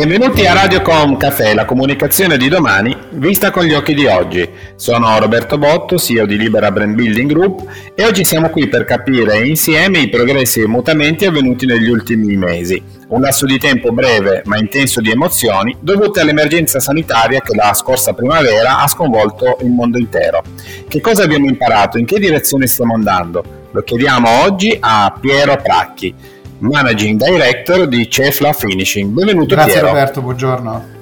Benvenuti a Radiocom Café, la comunicazione di domani vista con gli occhi di oggi. Sono Roberto Botto, CEO di Libera Brand Building Group e oggi siamo qui per capire insieme i progressi e i mutamenti avvenuti negli ultimi mesi. Un lasso di tempo breve ma intenso di emozioni dovute all'emergenza sanitaria che la scorsa primavera ha sconvolto il mondo intero. Che cosa abbiamo imparato? In che direzione stiamo andando? Lo chiediamo oggi a Piero Pracchi Managing Director di Cefla Finishing. Benvenuto Grazie Piero. Roberto, buongiorno.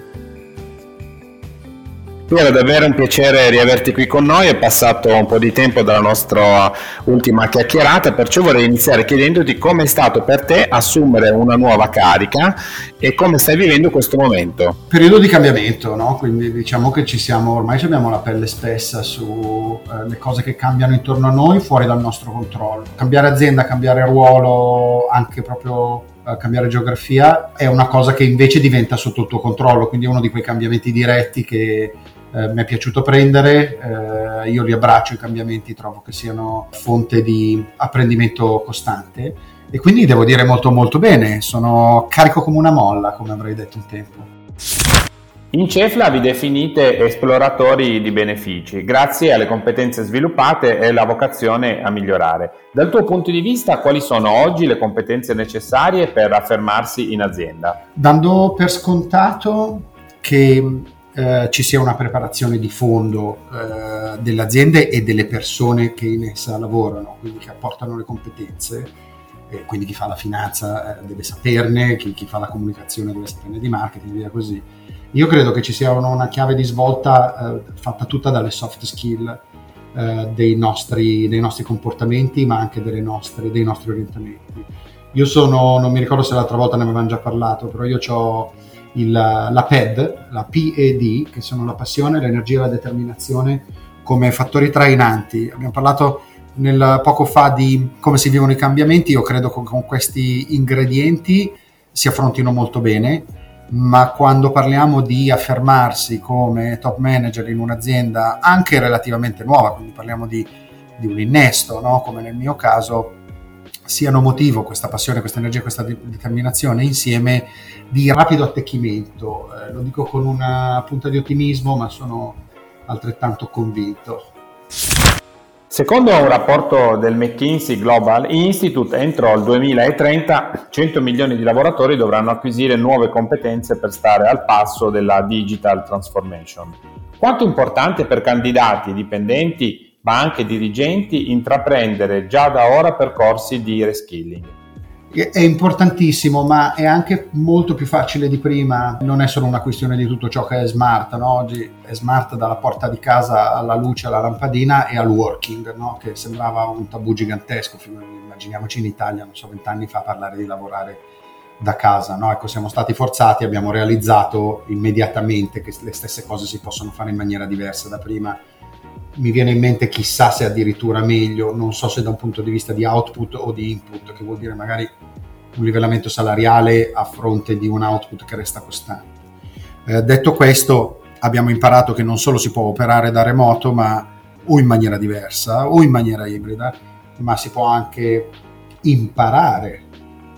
Piero, davvero un piacere riaverti qui con noi, è passato un po' di tempo dalla nostra ultima chiacchierata, perciò vorrei iniziare chiedendoti come è stato per te assumere una nuova carica e come stai vivendo questo momento. Periodo di cambiamento, no? quindi diciamo che ci siamo, ormai abbiamo la pelle spessa sulle eh, cose che cambiano intorno a noi, fuori dal nostro controllo. Cambiare azienda, cambiare ruolo, anche proprio eh, cambiare geografia, è una cosa che invece diventa sotto il tuo controllo, quindi è uno di quei cambiamenti diretti che eh, mi è piaciuto prendere, eh, io li abbraccio i cambiamenti, trovo che siano fonte di apprendimento costante e quindi devo dire molto molto bene, sono carico come una molla, come avrei detto un tempo. In Cefla vi definite esploratori di benefici, grazie alle competenze sviluppate e la vocazione a migliorare. Dal tuo punto di vista, quali sono oggi le competenze necessarie per affermarsi in azienda? Dando per scontato che eh, ci sia una preparazione di fondo eh, delle aziende e delle persone che in essa lavorano, quindi che apportano le competenze, eh, quindi chi fa la finanza eh, deve saperne, chi, chi, fa la comunicazione deve saperne di marketing, via così. Io credo che ci sia una, chiave di svolta eh, fatta tutta dalle soft skill dei nostri, dei, nostri, comportamenti, ma anche nostre, dei nostri orientamenti. Io sono, non mi ricordo se l'altra volta ne avevamo già parlato, però io ho il, la PED, la PED, che sono la passione, l'energia e la determinazione come fattori trainanti. Abbiamo parlato nel, poco fa di come si vivono i cambiamenti, io credo che con questi ingredienti si affrontino molto bene, ma quando parliamo di affermarsi come top manager in un'azienda anche relativamente nuova, quindi parliamo di, di un innesto, no? come nel mio caso, siano motivo questa passione, questa energia, questa determinazione insieme di rapido attecchimento. Eh, lo dico con una punta di ottimismo, ma sono altrettanto convinto. Secondo un rapporto del McKinsey Global Institute, entro il 2030 100 milioni di lavoratori dovranno acquisire nuove competenze per stare al passo della digital transformation. Quanto importante per candidati e dipendenti ma anche dirigenti, intraprendere già da ora percorsi di reskilling. È importantissimo, ma è anche molto più facile di prima. Non è solo una questione di tutto ciò che è smart. No? Oggi è smart dalla porta di casa alla luce, alla lampadina e al working, no? che sembrava un tabù gigantesco. Immaginiamoci in Italia, non so, vent'anni fa parlare di lavorare da casa. No? Ecco, siamo stati forzati, abbiamo realizzato immediatamente che le stesse cose si possono fare in maniera diversa da prima mi viene in mente chissà se addirittura meglio, non so se da un punto di vista di output o di input, che vuol dire magari un livellamento salariale a fronte di un output che resta costante. Eh, detto questo, abbiamo imparato che non solo si può operare da remoto, ma o in maniera diversa o in maniera ibrida, ma si può anche imparare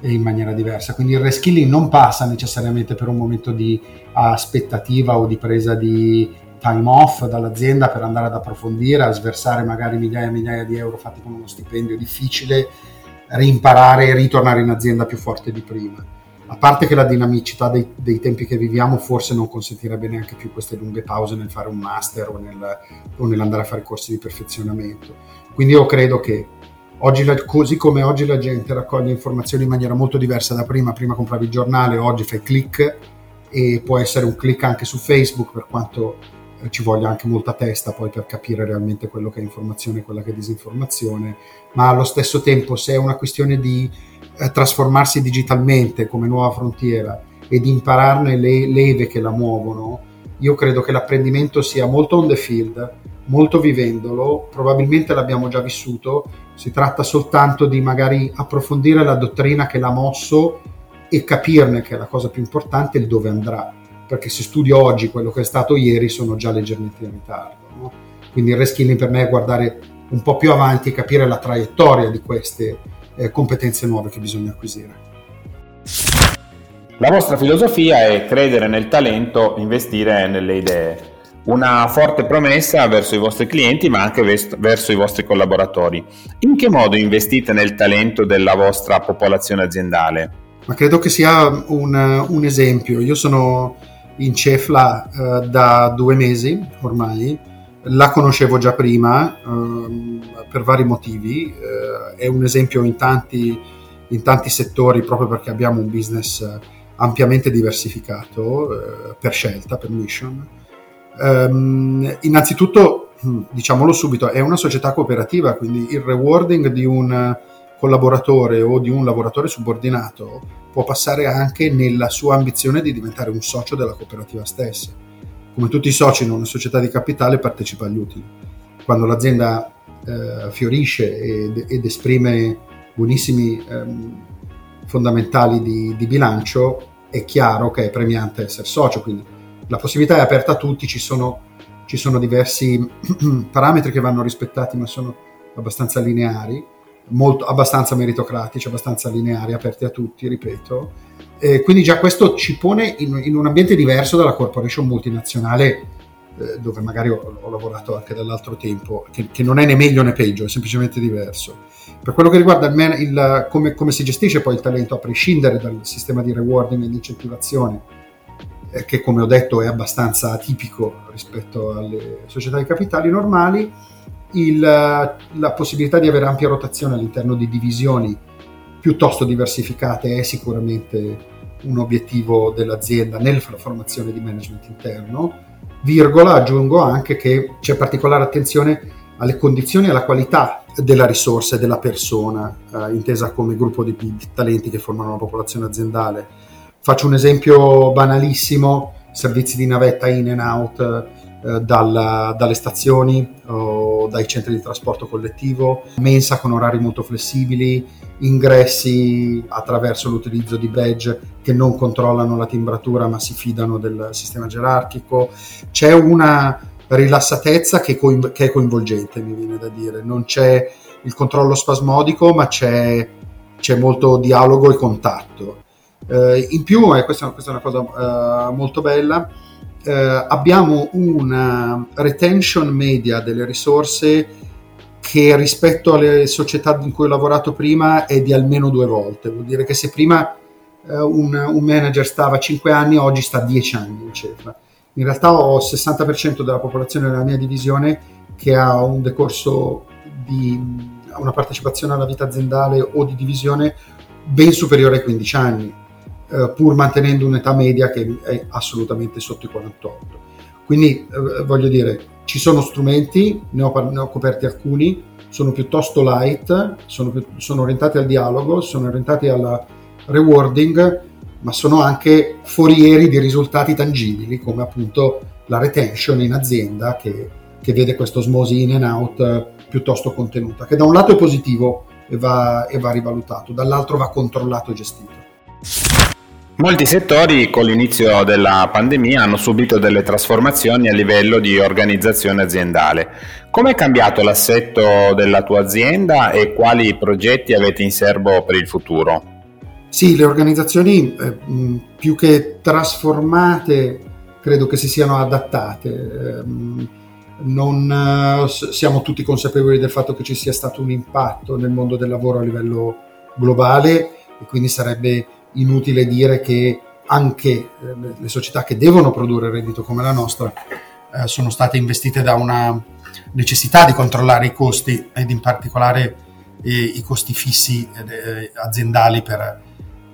in maniera diversa. Quindi il reskilling non passa necessariamente per un momento di aspettativa o di presa di time off dall'azienda per andare ad approfondire, a sversare magari migliaia e migliaia di euro fatti con uno stipendio difficile, rimparare e ritornare in azienda più forte di prima. A parte che la dinamicità dei, dei, tempi che viviamo forse non consentirebbe neanche più queste lunghe pause nel fare un master o, nel, o nell'andare a fare corsi di perfezionamento. Quindi io credo che oggi, così come oggi la gente raccoglie informazioni in maniera molto diversa da prima, prima compravi il giornale, oggi fai click e può essere un click anche su Facebook per quanto ci voglia anche molta testa poi per capire realmente quello che è informazione e quella che è disinformazione, ma allo stesso tempo se è una questione di eh, trasformarsi digitalmente come nuova frontiera e di impararne le leve che la muovono, io credo che l'apprendimento sia molto on the field, molto vivendolo, probabilmente l'abbiamo già vissuto, si tratta soltanto di magari approfondire la dottrina che l'ha mosso e capirne che è la cosa più importante il dove andrà perché se studio oggi quello che è stato ieri sono già leggermente in ritardo. No? Quindi il reskilling per me è guardare un po' più avanti e capire la traiettoria di queste eh, competenze nuove che bisogna acquisire. La vostra filosofia è credere nel talento, investire nelle idee. Una forte promessa verso i vostri clienti ma anche verso i vostri collaboratori. In che modo investite nel talento della vostra popolazione aziendale? Ma credo che sia un, un esempio. Io sono in Cefla eh, da due mesi ormai, la conoscevo già prima eh, per vari motivi, eh, è un esempio in tanti, in tanti, settori proprio perché abbiamo un business ampiamente diversificato eh, per scelta, per mission. Um, innanzitutto, diciamolo subito, è una società cooperativa, quindi il rewarding di un collaboratore o di un lavoratore subordinato può passare anche nella sua ambizione di diventare un socio della cooperativa stessa. Come tutti i soci in una società di capitale partecipa agli utili. Quando l'azienda eh, fiorisce ed, ed, esprime buonissimi ehm, fondamentali di, di bilancio, è chiaro che è premiante essere socio, quindi la possibilità è aperta a tutti, ci sono, ci sono diversi parametri che vanno rispettati ma sono abbastanza lineari molto, abbastanza meritocratici, abbastanza lineari, aperti a tutti, ripeto. E quindi già questo ci pone in, in, un ambiente diverso dalla corporation multinazionale eh, dove magari ho, ho, lavorato anche dall'altro tempo, che, che, non è né meglio né peggio, è semplicemente diverso. Per quello che riguarda il man, il, come, come, si gestisce poi il talento, a prescindere dal sistema di rewarding e di incentivazione, eh, che come ho detto è abbastanza atipico rispetto alle società di capitali normali, il, la possibilità di avere ampia rotazione all'interno di divisioni piuttosto diversificate è sicuramente un obiettivo dell'azienda nella formazione di management interno. Virgola, aggiungo anche che c'è particolare attenzione alle condizioni e alla qualità della risorsa e della persona, eh, intesa come gruppo di, di talenti che formano la popolazione aziendale. Faccio un esempio banalissimo, servizi di navetta in and out eh, dalle stazioni o dai centri di trasporto collettivo, mensa con orari molto flessibili, ingressi attraverso l'utilizzo di badge che non controllano la timbratura ma si fidano del sistema gerarchico. C'è una rilassatezza che, coin- che è coinvolgente, mi viene da dire. Non c'è il controllo spasmodico, ma c'è, c'è molto dialogo e contatto. Uh, in più, e questa, questa, è una cosa uh, molto bella, eh, abbiamo una retention media delle risorse che rispetto alle società in cui ho lavorato prima è di almeno due volte. Vuol dire che se prima eh, un, un, manager stava 5 anni, oggi sta 10 anni in Cefra. In realtà ho il 60% della popolazione della mia divisione che ha un decorso di una partecipazione alla vita aziendale o di divisione ben superiore ai 15 anni eh, pur mantenendo un'età media che è assolutamente sotto i 48. Quindi eh, voglio dire, ci sono strumenti, ne ho, ne ho, coperti alcuni, sono piuttosto light, sono, sono orientati al dialogo, sono orientati al rewarding, ma sono anche forieri di risultati tangibili, come appunto la retention in azienda che, che vede questa osmosi in and out piuttosto contenuta, che da un lato è positivo e va, e va rivalutato, dall'altro va controllato e gestito. Molti settori con l'inizio della pandemia hanno subito delle trasformazioni a livello di organizzazione aziendale. Come è cambiato l'assetto della tua azienda e quali progetti avete in serbo per il futuro? Sì, le organizzazioni eh, più che trasformate credo che si siano adattate. Ehm, non eh, siamo tutti consapevoli del fatto che ci sia stato un impatto nel mondo del lavoro a livello globale e quindi sarebbe inutile dire che anche eh, le società che devono produrre reddito come la nostra eh, sono state investite da una necessità di controllare i costi ed in particolare eh, i costi fissi eh, aziendali per,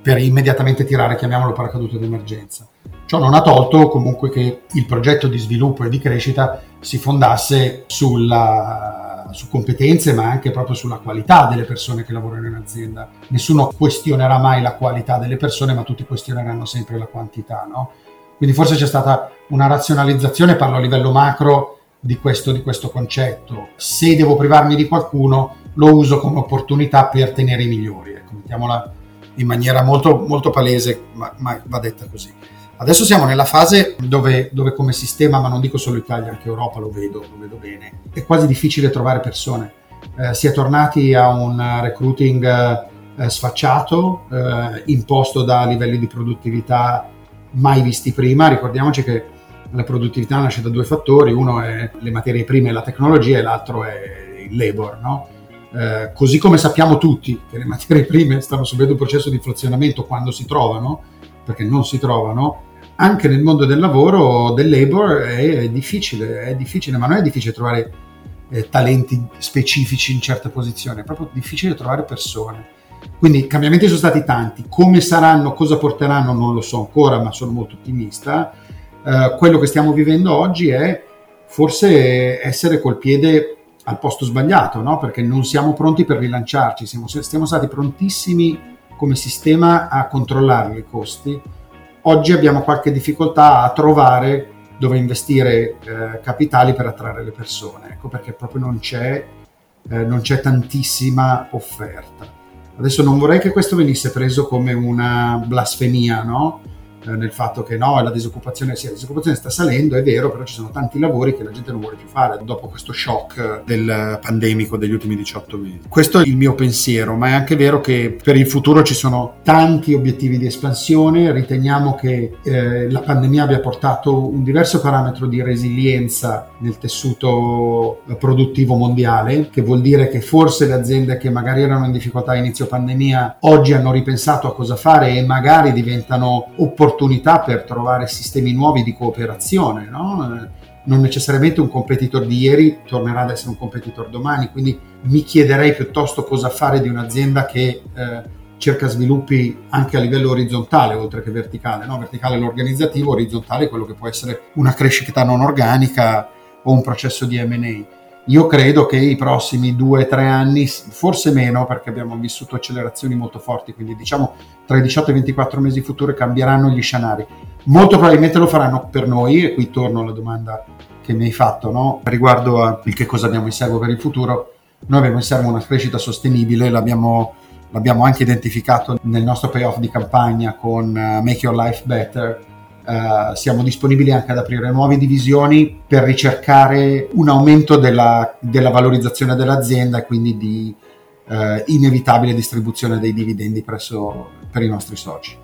per, immediatamente tirare, chiamiamolo paracadute d'emergenza. Ciò non ha tolto comunque che il progetto di sviluppo e di crescita si fondasse sulla su competenze ma anche proprio sulla qualità delle persone che lavorano in azienda. Nessuno questionerà mai la qualità delle persone ma tutti questioneranno sempre la quantità. No? Quindi forse c'è stata una razionalizzazione, parlo a livello macro, di questo, di questo concetto. Se devo privarmi di qualcuno lo uso come opportunità per tenere i migliori. Ecco, mettiamola in maniera molto, molto palese, ma, ma va detta così. Adesso siamo nella fase dove, dove, come sistema, ma non dico solo Italia, anche Europa lo vedo, lo vedo bene, è quasi difficile trovare persone. Eh, si è tornati a un recruiting eh, sfacciato, eh, imposto da livelli di produttività mai visti prima. Ricordiamoci che la produttività nasce da due fattori, uno è le materie prime e la tecnologia e l'altro è il labor. No? Eh, così come sappiamo tutti che le materie prime stanno subendo un processo di inflazionamento quando si trovano, perché non si trovano, anche nel mondo del lavoro, del labor, è difficile, è difficile, ma non è difficile trovare eh, talenti specifici in certe posizioni, è proprio difficile trovare persone. Quindi i cambiamenti sono stati tanti, come saranno, cosa porteranno non lo so ancora, ma sono molto ottimista. Eh, quello che stiamo vivendo oggi è forse essere col piede al posto sbagliato, no? perché non siamo pronti per rilanciarci, siamo, siamo stati prontissimi come sistema a controllare i costi. Oggi abbiamo qualche difficoltà a trovare dove investire eh, capitali per attrarre le persone, ecco perché proprio non c'è, eh, non c'è tantissima offerta. Adesso non vorrei che questo venisse preso come una blasfemia, no? Eh, nel fatto che no, la disoccupazione, sì, la disoccupazione sta salendo, è vero, però ci sono tanti lavori che la gente non vuole più fare dopo questo shock del pandemico degli ultimi 18 mesi. Questo è il mio pensiero, ma è anche vero che per il futuro ci sono tanti obiettivi di espansione, riteniamo che eh, la pandemia abbia portato un diverso parametro di resilienza nel tessuto produttivo mondiale, che vuol dire che forse le aziende che magari erano in difficoltà a inizio pandemia oggi hanno ripensato a cosa fare e magari diventano opportunità opportunità per trovare sistemi nuovi di cooperazione, no? non necessariamente un competitor di ieri tornerà ad essere un competitor domani, quindi mi chiederei piuttosto cosa fare di un'azienda che eh, cerca sviluppi anche a livello orizzontale oltre che verticale, no? verticale l'organizzativo, orizzontale quello che può essere una crescita non organica o un processo di M&A. Io credo che i prossimi due o tre anni, forse meno perché abbiamo vissuto accelerazioni molto forti, quindi diciamo tra i 18 e i 24 mesi futuri cambieranno gli scenari. Molto probabilmente lo faranno per noi, e qui torno alla domanda che mi hai fatto no? riguardo a che cosa abbiamo in serbo per il futuro. Noi abbiamo in serbo una crescita sostenibile, l'abbiamo, l'abbiamo anche identificato nel nostro payoff di campagna con uh, Make Your Life Better, Uh, siamo disponibili anche ad aprire nuove divisioni per ricercare un aumento della, della valorizzazione dell'azienda e quindi di uh, inevitabile distribuzione dei dividendi presso, per i nostri soci.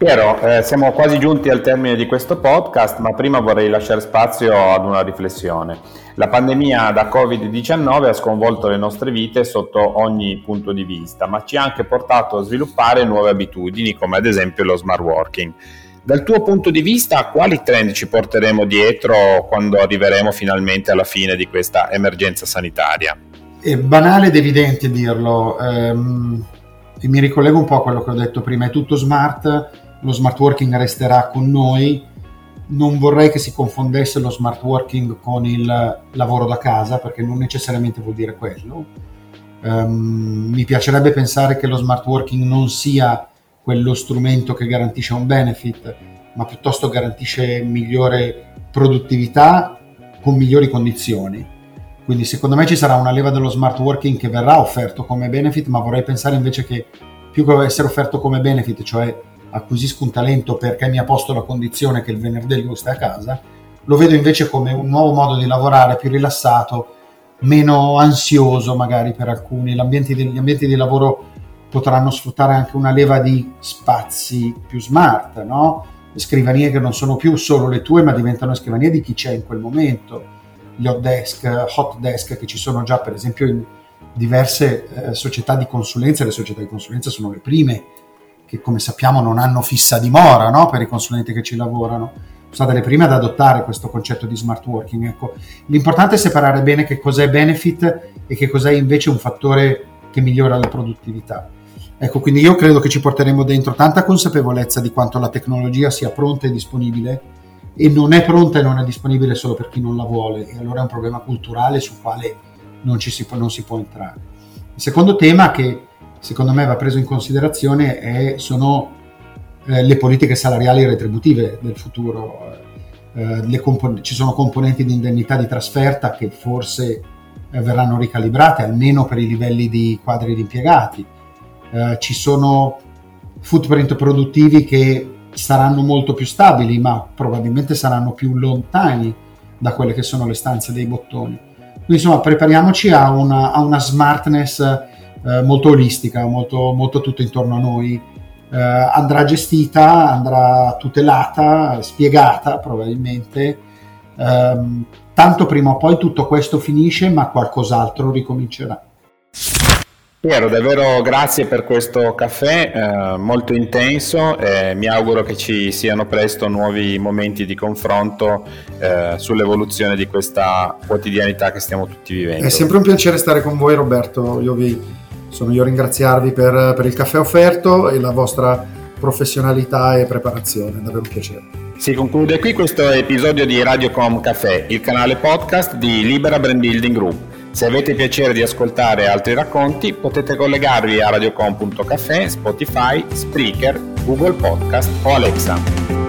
Piero, eh, siamo quasi giunti al termine di questo podcast, ma prima vorrei lasciare spazio ad una riflessione. La pandemia da Covid-19 ha sconvolto le nostre vite sotto ogni punto di vista, ma ci ha anche portato a sviluppare nuove abitudini, come ad esempio lo smart working. Dal tuo punto di vista, quali trend ci porteremo dietro quando arriveremo finalmente alla fine di questa emergenza sanitaria? È banale ed evidente dirlo, ehm, e mi ricollego un po' a quello che ho detto prima, è tutto smart, lo smart working resterà con noi, non vorrei che si confondesse lo smart working con il lavoro da casa, perché non necessariamente vuol dire quello. Um, mi piacerebbe pensare che lo smart working non sia quello strumento che garantisce un benefit, ma piuttosto garantisce migliore produttività con migliori condizioni. Quindi secondo me ci sarà una leva dello smart working che verrà offerto come benefit, ma vorrei pensare invece che più che essere offerto come benefit, cioè acquisisco un talento perché mi ha posto la condizione che il venerdì lo stai a casa, lo vedo invece come un nuovo modo di lavorare più rilassato, meno ansioso magari per alcuni. Gli ambienti di, gli ambienti di lavoro potranno sfruttare anche una leva di spazi più smart, no? scrivanie che non sono più solo le tue, ma diventano scrivanie di chi c'è in quel momento. Gli hot desk, hot desk che ci sono già, per esempio, in diverse eh, società di consulenza. Le società di consulenza sono le prime che come sappiamo non hanno fissa dimora no? per i consulenti che ci lavorano. Sono state le prime ad adottare questo concetto di smart working. Ecco, l'importante è separare bene che cos'è benefit e che cos'è invece un fattore che migliora la produttività. Ecco, quindi io credo che ci porteremo dentro tanta consapevolezza di quanto la tecnologia sia pronta e disponibile e non è pronta e non è disponibile solo per chi non la vuole e allora è un problema culturale sul quale non, si può, non si può entrare. Il secondo tema che secondo me va preso in considerazione è, sono eh, le politiche salariali e retributive del futuro. Eh, compon- ci sono componenti di indennità di trasferta che forse eh, verranno ricalibrate, almeno per i livelli di quadri di impiegati. Eh, ci sono footprint produttivi che saranno molto più stabili, ma probabilmente saranno più lontani da quelle che sono le stanze dei bottoni. Quindi insomma prepariamoci a una, a una smartness eh, molto olistica, molto, molto tutto intorno a noi. Eh, andrà gestita, andrà tutelata, spiegata probabilmente. Ehm, tanto prima o poi tutto questo finisce, ma qualcos'altro ricomincerà. Piero, davvero grazie per questo caffè eh, molto intenso e mi auguro che ci siano presto nuovi momenti di confronto eh, sull'evoluzione di questa quotidianità che stiamo tutti vivendo. È sempre un piacere stare con voi Roberto, io vi sono io a ringraziarvi per, per il caffè offerto e la vostra professionalità e preparazione, davvero un piacere. Si conclude qui questo episodio di Radiocom Caffè, il canale podcast di Libera Brand Building Group. Se avete piacere di ascoltare altri racconti, potete collegarvi a radiocom.caffè, Spotify, Spreaker, Google Podcast o Alexa.